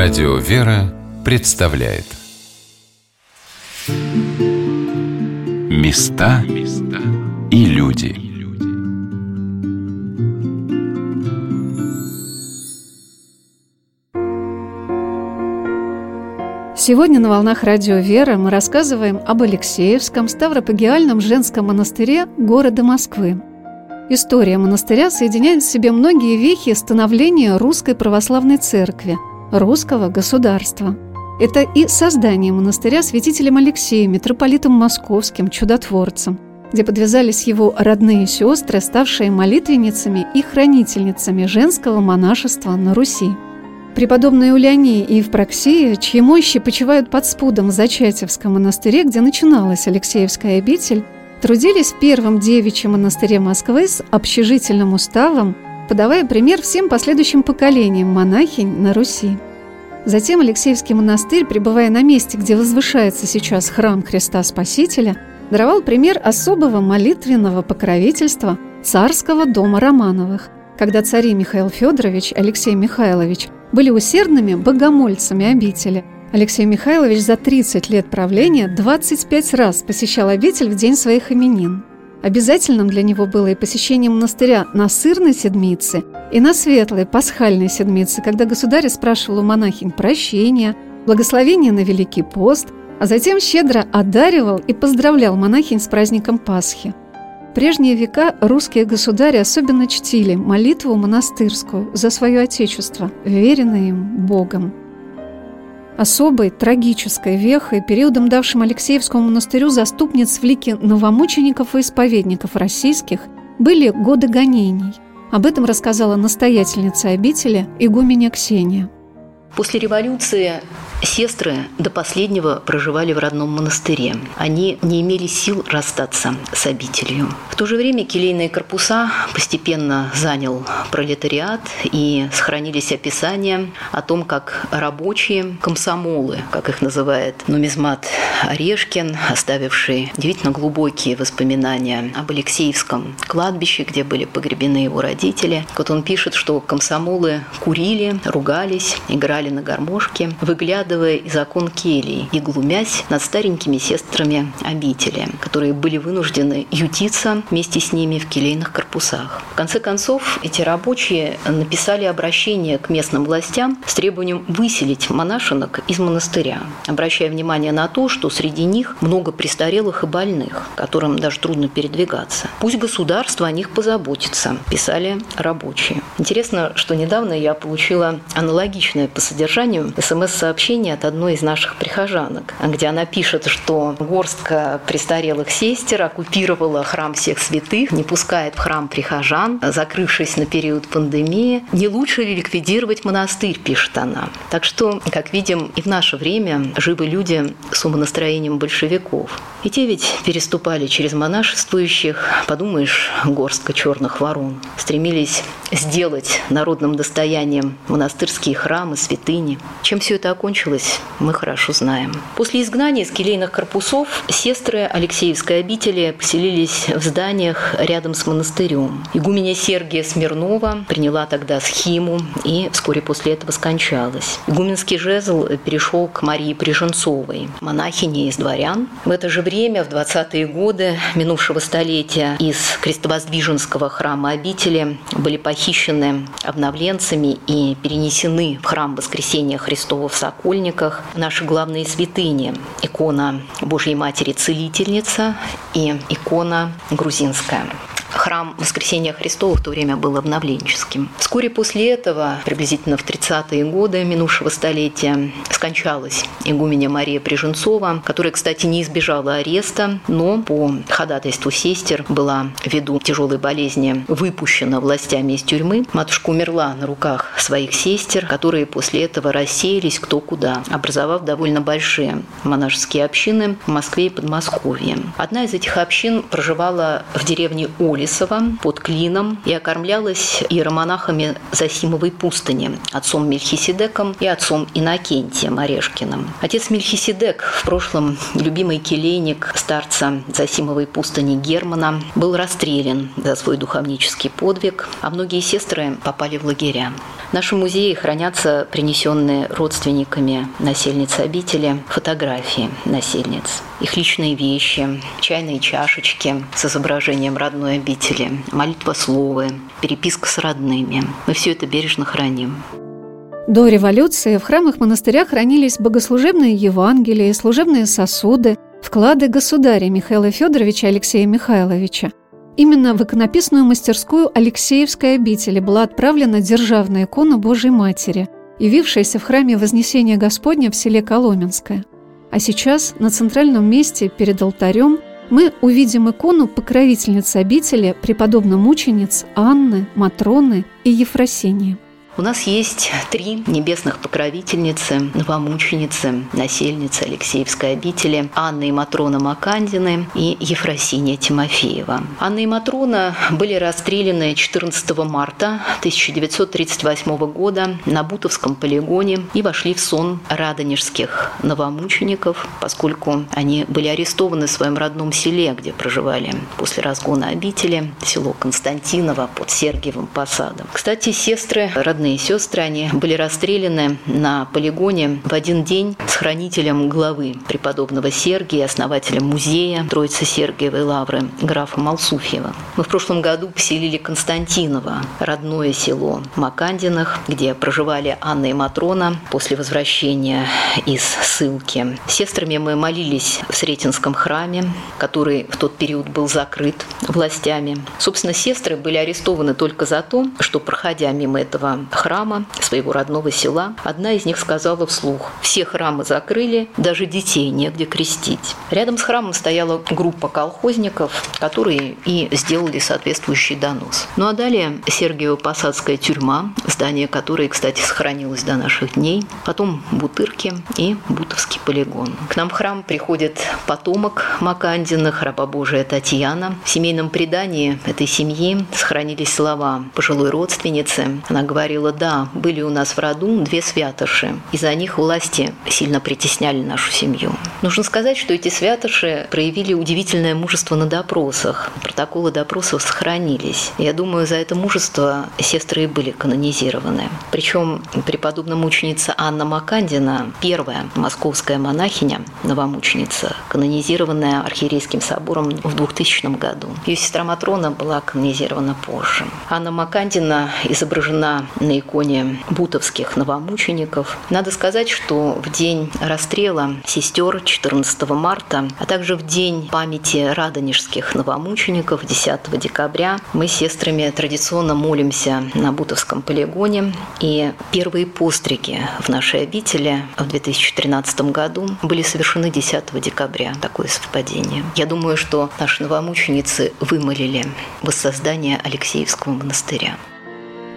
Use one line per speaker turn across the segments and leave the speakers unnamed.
Радио «Вера» представляет. Места и люди.
Сегодня на «Волнах Радио «Вера» мы рассказываем об Алексеевском Ставропагиальном женском монастыре города Москвы. История монастыря соединяет в себе многие вехи становления Русской Православной Церкви – русского государства. Это и создание монастыря святителем Алексеем, митрополитом московским, чудотворцем, где подвязались его родные сестры, ставшие молитвенницами и хранительницами женского монашества на Руси. Преподобные Уляния и Евпроксия, чьи мощи почивают под спудом в Зачатевском монастыре, где начиналась Алексеевская обитель, трудились в первом девичьем монастыре Москвы с общежительным уставом подавая пример всем последующим поколениям монахинь на Руси. Затем Алексеевский монастырь, пребывая на месте, где возвышается сейчас храм Христа Спасителя, даровал пример особого молитвенного покровительства царского дома Романовых, когда цари Михаил Федорович, Алексей Михайлович были усердными богомольцами обители. Алексей Михайлович за 30 лет правления 25 раз посещал обитель в день своих именин. Обязательным для него было и посещение монастыря на сырной седмице и на светлой пасхальной седмице, когда государь спрашивал у монахинь прощения, благословения на Великий пост, а затем щедро одаривал и поздравлял монахинь с праздником Пасхи. В прежние века русские государи особенно чтили молитву монастырскую за свое отечество, веренное им Богом. Особой трагической вехой, периодом давшим Алексеевскому монастырю заступниц в лике новомучеников и исповедников российских, были годы гонений. Об этом рассказала настоятельница обители игуменя Ксения.
После революции Сестры до последнего проживали в родном монастыре. Они не имели сил расстаться с обителью. В то же время келейные корпуса постепенно занял пролетариат и сохранились описания о том, как рабочие комсомолы, как их называет нумизмат Орешкин, оставивший удивительно глубокие воспоминания об Алексеевском кладбище, где были погребены его родители. Вот он пишет, что комсомолы курили, ругались, играли на гармошке, выглядывали разглядывая закон келий и глумясь над старенькими сестрами обители, которые были вынуждены ютиться вместе с ними в келейных корпусах. В конце концов, эти рабочие написали обращение к местным властям с требованием выселить монашенок из монастыря, обращая внимание на то, что среди них много престарелых и больных, которым даже трудно передвигаться. Пусть государство о них позаботится, писали рабочие. Интересно, что недавно я получила аналогичное по содержанию смс-сообщение сообщение от одной из наших прихожанок, где она пишет, что горстка престарелых сестер оккупировала храм всех святых, не пускает в храм прихожан, закрывшись на период пандемии. Не лучше ли ликвидировать монастырь, пишет она. Так что, как видим, и в наше время живы люди с умонастроением большевиков. И те ведь переступали через монашествующих, подумаешь, горстка черных ворон, стремились сделать народным достоянием монастырские храмы, святыни. Чем все это окончилось? Закончилось, мы хорошо знаем. После изгнания из келейных корпусов сестры Алексеевской обители поселились в зданиях рядом с монастырем. Игуменя Сергия Смирнова приняла тогда схиму и вскоре после этого скончалась. Игуменский жезл перешел к Марии Приженцовой, монахине из дворян. В это же время, в 20-е годы минувшего столетия, из крестовоздвиженского храма обители были похищены обновленцами и перенесены в храм Воскресения Христова в Соколь светильниках наши главные святыни. Икона Божьей Матери Целительница и икона грузинская храм Воскресения Христова в то время был обновленческим. Вскоре после этого, приблизительно в 30-е годы минувшего столетия, скончалась игуменя Мария Приженцова, которая, кстати, не избежала ареста, но по ходатайству сестер была ввиду тяжелой болезни выпущена властями из тюрьмы. Матушка умерла на руках своих сестер, которые после этого рассеялись кто куда, образовав довольно большие монашеские общины в Москве и Подмосковье. Одна из этих общин проживала в деревне Оль Болесова под Клином и окормлялась иеромонахами Засимовой пустыни, отцом Мельхиседеком и отцом Иннокентием Орешкиным. Отец Мельхиседек, в прошлом любимый келейник старца Засимовой пустыни Германа, был расстрелян за свой духовнический подвиг, а многие сестры попали в лагеря. В нашем музее хранятся принесенные родственниками насельниц обители фотографии насельниц. Их личные вещи, чайные чашечки с изображением родной обители, молитва словы, переписка с родными. Мы все это бережно храним.
До революции в храмах-монастырях хранились богослужебные Евангелия, служебные сосуды, вклады государя Михаила Федоровича Алексея Михайловича. Именно в иконописную мастерскую Алексеевской обители была отправлена державная икона Божьей Матери, явившаяся в храме Вознесения Господня в селе Коломенское. А сейчас на центральном месте перед алтарем мы увидим икону покровительницы обители преподобно-мучениц Анны, Матроны и Ефросинии.
У нас есть три небесных покровительницы, новомученицы, насельницы Алексеевской обители Анна и Матрона Макандины и Ефросиния Тимофеева. Анна и Матрона были расстреляны 14 марта 1938 года на Бутовском полигоне и вошли в сон радонежских новомучеников, поскольку они были арестованы в своем родном селе, где проживали после разгона обители, село Константиново под Сергиевым посадом. Кстати, сестры родные родные сестры, они были расстреляны на полигоне в один день с хранителем главы преподобного Сергия, основателем музея Троицы Сергиевой Лавры, графа Малсуфьева. Мы в прошлом году поселили Константиново, родное село Макандиных, где проживали Анна и Матрона после возвращения из ссылки. С сестрами мы молились в Сретенском храме, который в тот период был закрыт властями. Собственно, сестры были арестованы только за то, что, проходя мимо этого храма, своего родного села, одна из них сказала вслух «Все храмы закрыли, даже детей негде крестить». Рядом с храмом стояла группа колхозников, которые и сделали соответствующий донос. Ну а далее Сергиево-Посадская тюрьма, здание которой, кстати, сохранилось до наших дней, потом Бутырки и Бутовский полигон. К нам в храм приходит потомок Макандиных, раба Божия Татьяна. В семейном предании этой семьи сохранились слова пожилой родственницы. Она говорила, говорила, да, были у нас в роду две святоши. Из-за них власти сильно притесняли нашу семью. Нужно сказать, что эти святоши проявили удивительное мужество на допросах. Протоколы допросов сохранились. Я думаю, за это мужество сестры и были канонизированы. Причем преподобная мученица Анна Макандина, первая московская монахиня, новомученица, канонизированная архиерейским собором в 2000 году. Ее сестра Матрона была канонизирована позже. Анна Макандина изображена на иконе бутовских новомучеников. Надо сказать, что в день расстрела сестер 14 марта, а также в день памяти радонежских новомучеников 10 декабря мы с сестрами традиционно молимся на Бутовском полигоне. И первые постриги в нашей обители в 2013 году были совершены 10 декабря. Такое совпадение. Я думаю, что наши новомученицы вымолили воссоздание Алексеевского монастыря.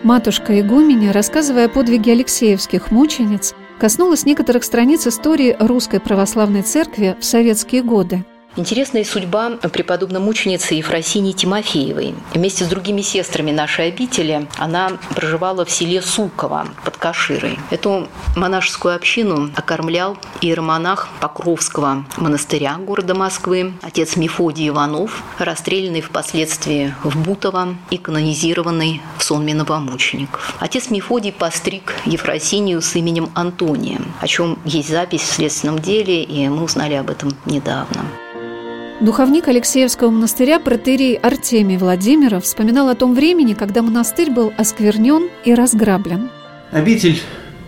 Матушка Игуменя, рассказывая о подвиге Алексеевских мучениц, коснулась некоторых страниц истории Русской Православной Церкви в советские годы.
Интересная судьба преподобной мученицы Ефросинии Тимофеевой. Вместе с другими сестрами нашей обители она проживала в селе Суково под Каширой. Эту монашескую общину окормлял иеромонах Покровского монастыря города Москвы, отец Мефодий Иванов, расстрелянный впоследствии в Бутово и канонизированный в сонме новомучеников. Отец Мефодий постриг Ефросинию с именем Антония, о чем есть запись в следственном деле, и мы узнали об этом недавно.
Духовник Алексеевского монастыря протерей Артемий Владимиров вспоминал о том времени, когда монастырь был осквернен и разграблен.
Обитель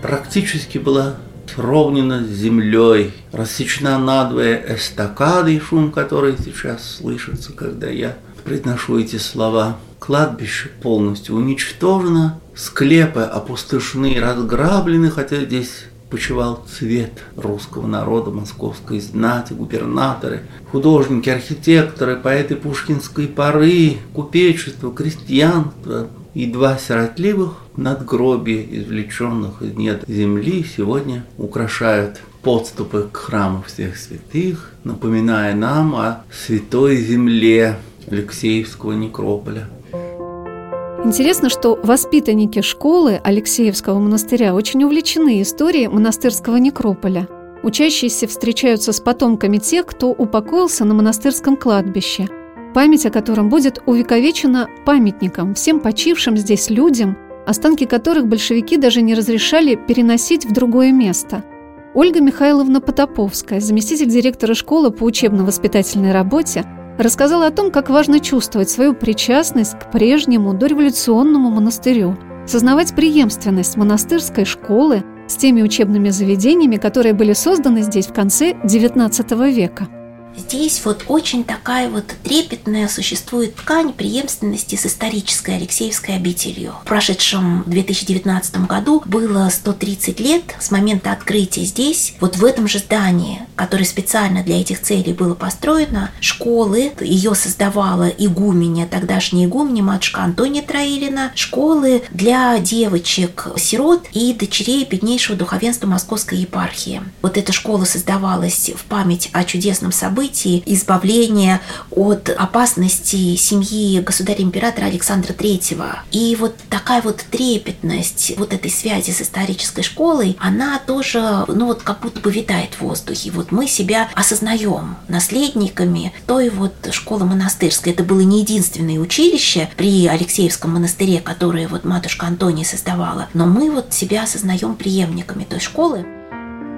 практически была сровнена землей, рассечена надвое эстакадой, шум который сейчас слышится, когда я произношу эти слова. Кладбище полностью уничтожено, склепы опустошены разграблены, хотя здесь почивал цвет русского народа, московской знати, губернаторы, художники, архитекторы, поэты пушкинской поры, купечество, крестьянство и два сиротливых надгробия, извлеченных из недр земли, сегодня украшают подступы к храму всех святых, напоминая нам о святой земле, Алексеевского некрополя.
Интересно, что воспитанники школы Алексеевского монастыря очень увлечены историей монастырского некрополя. Учащиеся встречаются с потомками тех, кто упокоился на монастырском кладбище, память о котором будет увековечена памятником всем почившим здесь людям, останки которых большевики даже не разрешали переносить в другое место. Ольга Михайловна Потаповская, заместитель директора школы по учебно-воспитательной работе, рассказала о том, как важно чувствовать свою причастность к прежнему дореволюционному монастырю, сознавать преемственность монастырской школы с теми учебными заведениями, которые были созданы здесь в конце XIX века.
Здесь вот очень такая вот трепетная существует ткань преемственности с исторической Алексеевской обителью. В прошедшем 2019 году было 130 лет с момента открытия здесь, вот в этом же здании, которое специально для этих целей было построено, школы, ее создавала игуменя, тогдашняя игуменя, матушка Антония Троилина, школы для девочек-сирот и дочерей беднейшего духовенства Московской епархии. Вот эта школа создавалась в память о чудесном событии, событий избавления от опасности семьи государя-императора Александра III. И вот такая вот трепетность вот этой связи с исторической школой, она тоже, ну вот как будто бы витает в воздухе. Вот мы себя осознаем наследниками той вот школы монастырской. Это было не единственное училище при Алексеевском монастыре, которое вот матушка Антония создавала, но мы вот себя осознаем преемниками той школы.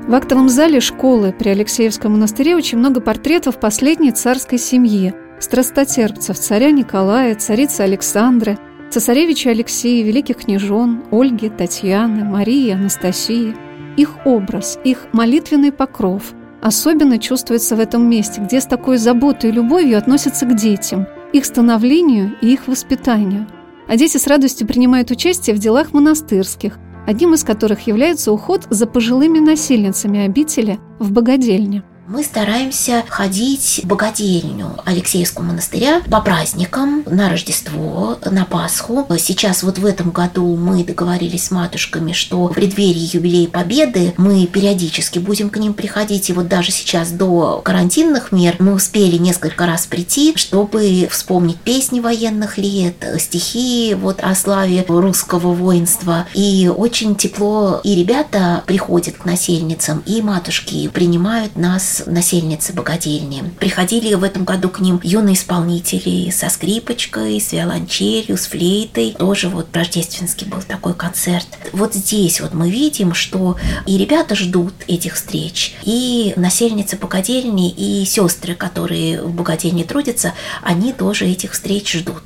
В актовом зале школы при Алексеевском монастыре очень много портретов последней царской семьи, страстотерпцев царя Николая, царицы Александры, цесаревича Алексея, великих княжон, Ольги, Татьяны, Марии, Анастасии. Их образ, их молитвенный покров особенно чувствуется в этом месте, где с такой заботой и любовью относятся к детям, их становлению и их воспитанию. А дети с радостью принимают участие в делах монастырских, одним из которых является уход за пожилыми насильницами обители в богадельне –
мы стараемся ходить в богадельню Алексеевского монастыря по праздникам, на Рождество, на Пасху. Сейчас вот в этом году мы договорились с матушками, что в преддверии юбилея Победы мы периодически будем к ним приходить. И вот даже сейчас до карантинных мер мы успели несколько раз прийти, чтобы вспомнить песни военных лет, стихи вот о славе русского воинства. И очень тепло и ребята приходят к насельницам, и матушки принимают нас насельницы богадельни. Приходили в этом году к ним юные исполнители со скрипочкой, с виолончелью, с флейтой. Тоже вот рождественский был такой концерт. Вот здесь вот мы видим, что и ребята ждут этих встреч, и насельницы богадельни, и сестры, которые в богадельне трудятся, они тоже этих встреч ждут.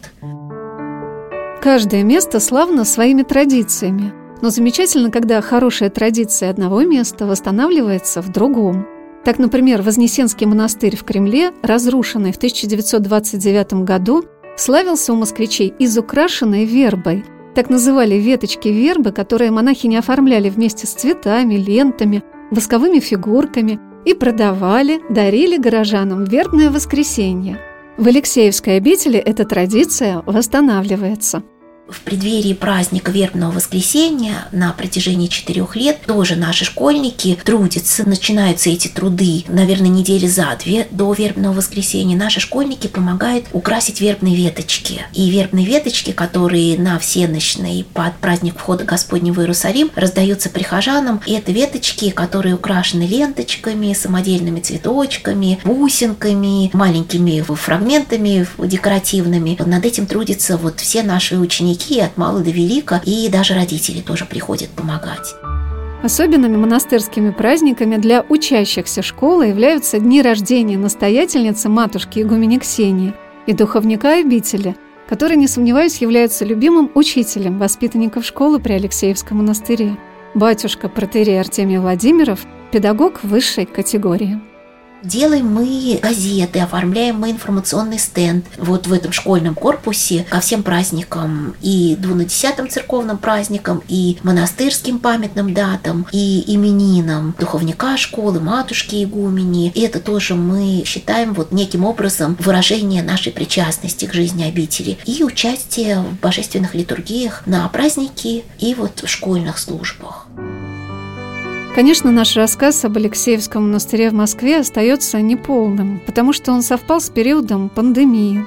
Каждое место славно своими традициями. Но замечательно, когда хорошая традиция одного места восстанавливается в другом. Так, например, Вознесенский монастырь в Кремле, разрушенный в 1929 году, славился у москвичей изукрашенной вербой. Так называли веточки вербы, которые монахи не оформляли вместе с цветами, лентами, восковыми фигурками и продавали, дарили горожанам вербное воскресенье. В Алексеевской обители эта традиция восстанавливается –
в преддверии праздника Вербного воскресенья на протяжении четырех лет тоже наши школьники трудятся, начинаются эти труды, наверное, недели за две до Вербного воскресенья. Наши школьники помогают украсить вербные веточки. И вербные веточки, которые на всеночной под праздник входа Господня в Иерусалим раздаются прихожанам, и это веточки, которые украшены ленточками, самодельными цветочками, бусинками, маленькими фрагментами декоративными. Над этим трудятся вот все наши ученики ученики от мала до велика, и даже родители тоже приходят помогать.
Особенными монастырскими праздниками для учащихся школы являются дни рождения настоятельницы матушки игумени Ксении и духовника обители, который, не сомневаюсь, является любимым учителем воспитанников школы при Алексеевском монастыре. Батюшка протерей Артемий Владимиров – педагог высшей категории.
Делаем мы газеты, оформляем мы информационный стенд вот в этом школьном корпусе ко всем праздникам и двунадесятым церковным праздникам, и монастырским памятным датам, и именинам духовника школы, матушки игумени. И это тоже мы считаем вот неким образом выражение нашей причастности к жизни обители и участие в божественных литургиях на праздники и вот в школьных службах.
Конечно, наш рассказ об Алексеевском монастыре в Москве остается неполным, потому что он совпал с периодом пандемии.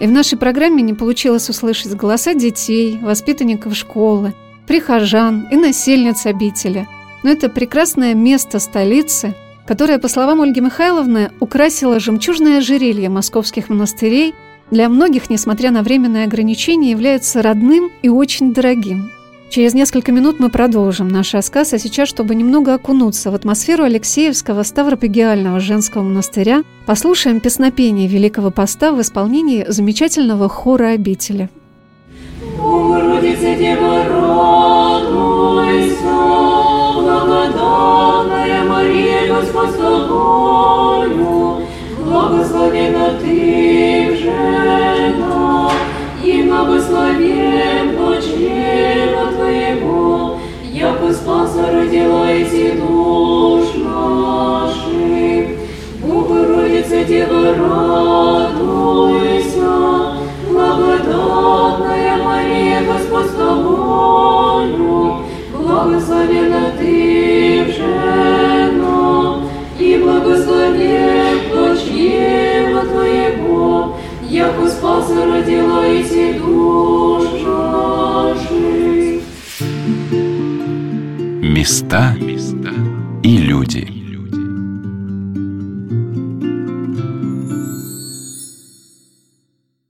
И в нашей программе не получилось услышать голоса детей, воспитанников школы, прихожан и насельниц обители. Но это прекрасное место столицы, которое, по словам Ольги Михайловны, украсило жемчужное ожерелье московских монастырей, для многих, несмотря на временные ограничения, является родным и очень дорогим. Через несколько минут мы продолжим наш рассказ, а сейчас, чтобы немного окунуться в атмосферу Алексеевского Ставропегиального женского монастыря, послушаем песнопение Великого Поста в исполнении замечательного хора обители.
Благословена ты в и благословен яко Спаса родила и душ наших. Богородица, Дева, радуйся,